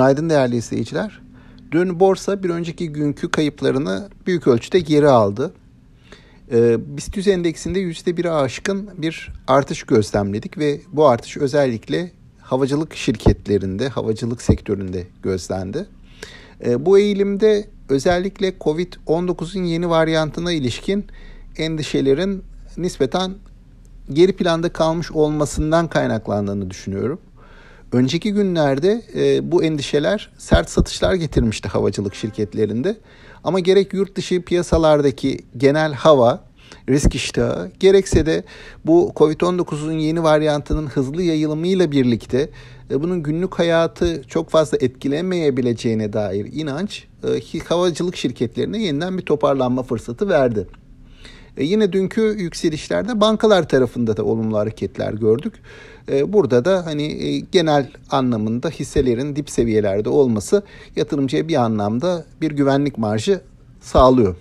Günaydın değerli izleyiciler. Dün borsa bir önceki günkü kayıplarını büyük ölçüde geri aldı. Ee, BIST endeksinde %1'e aşkın bir artış gözlemledik ve bu artış özellikle havacılık şirketlerinde, havacılık sektöründe gözlendi. Ee, bu eğilimde özellikle Covid-19'un yeni varyantına ilişkin endişelerin nispeten geri planda kalmış olmasından kaynaklandığını düşünüyorum. Önceki günlerde e, bu endişeler sert satışlar getirmişti havacılık şirketlerinde. Ama gerek yurt dışı piyasalardaki genel hava, risk iştahı, gerekse de bu Covid-19'un yeni varyantının hızlı yayılımıyla birlikte e, bunun günlük hayatı çok fazla etkilemeyebileceğine dair inanç e, havacılık şirketlerine yeniden bir toparlanma fırsatı verdi. E yine dünkü yükselişlerde bankalar tarafında da olumlu hareketler gördük. E, burada da hani e, genel anlamında hisselerin dip seviyelerde olması yatırımcıya bir anlamda bir güvenlik marjı sağlıyor.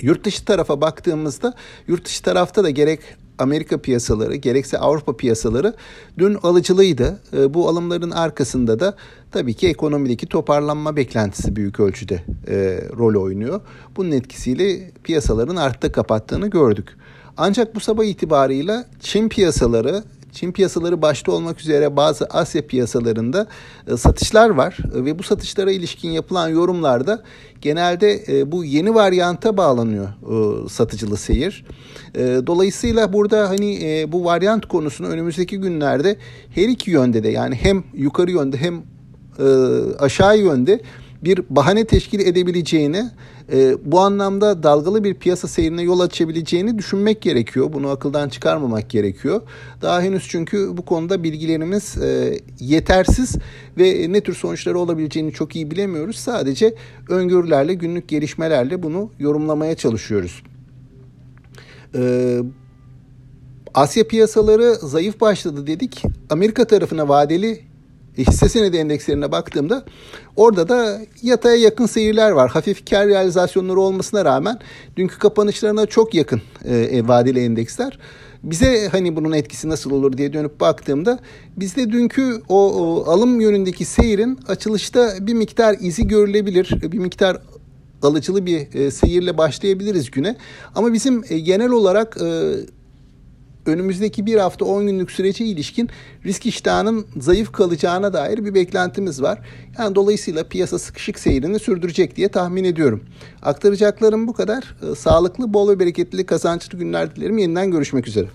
Yurt dışı tarafa baktığımızda yurt dışı tarafta da gerek Amerika piyasaları gerekse Avrupa piyasaları dün alıcılıydı. E, bu alımların arkasında da tabii ki ekonomideki toparlanma beklentisi büyük ölçüde e, rol oynuyor. Bunun etkisiyle piyasaların artta kapattığını gördük. Ancak bu sabah itibarıyla Çin piyasaları Çin piyasaları başta olmak üzere bazı Asya piyasalarında e, satışlar var ve bu satışlara ilişkin yapılan yorumlarda genelde e, bu yeni varyanta bağlanıyor e, satıcılı seyir. Dolayısıyla burada hani bu varyant konusunu önümüzdeki günlerde her iki yönde de yani hem yukarı yönde hem aşağı yönde bir bahane teşkil edebileceğini, e, bu anlamda dalgalı bir piyasa seyrine yol açabileceğini düşünmek gerekiyor. Bunu akıldan çıkarmamak gerekiyor. Daha henüz çünkü bu konuda bilgilerimiz e, yetersiz ve ne tür sonuçları olabileceğini çok iyi bilemiyoruz. Sadece öngörülerle, günlük gelişmelerle bunu yorumlamaya çalışıyoruz. E, Asya piyasaları zayıf başladı dedik. Amerika tarafına vadeli hisse senedi endekslerine baktığımda orada da yataya yakın seyirler var. Hafif kar realizasyonları olmasına rağmen dünkü kapanışlarına çok yakın e, e, vadeli endeksler. Bize hani bunun etkisi nasıl olur diye dönüp baktığımda bizde dünkü o, o alım yönündeki seyrin açılışta bir miktar izi görülebilir. Bir miktar alıcılı bir e, seyirle başlayabiliriz güne. Ama bizim e, genel olarak e, önümüzdeki bir hafta 10 günlük sürece ilişkin risk iştahının zayıf kalacağına dair bir beklentimiz var. Yani dolayısıyla piyasa sıkışık seyrini sürdürecek diye tahmin ediyorum. Aktaracaklarım bu kadar. Sağlıklı, bol ve bereketli, kazançlı günler dilerim. Yeniden görüşmek üzere.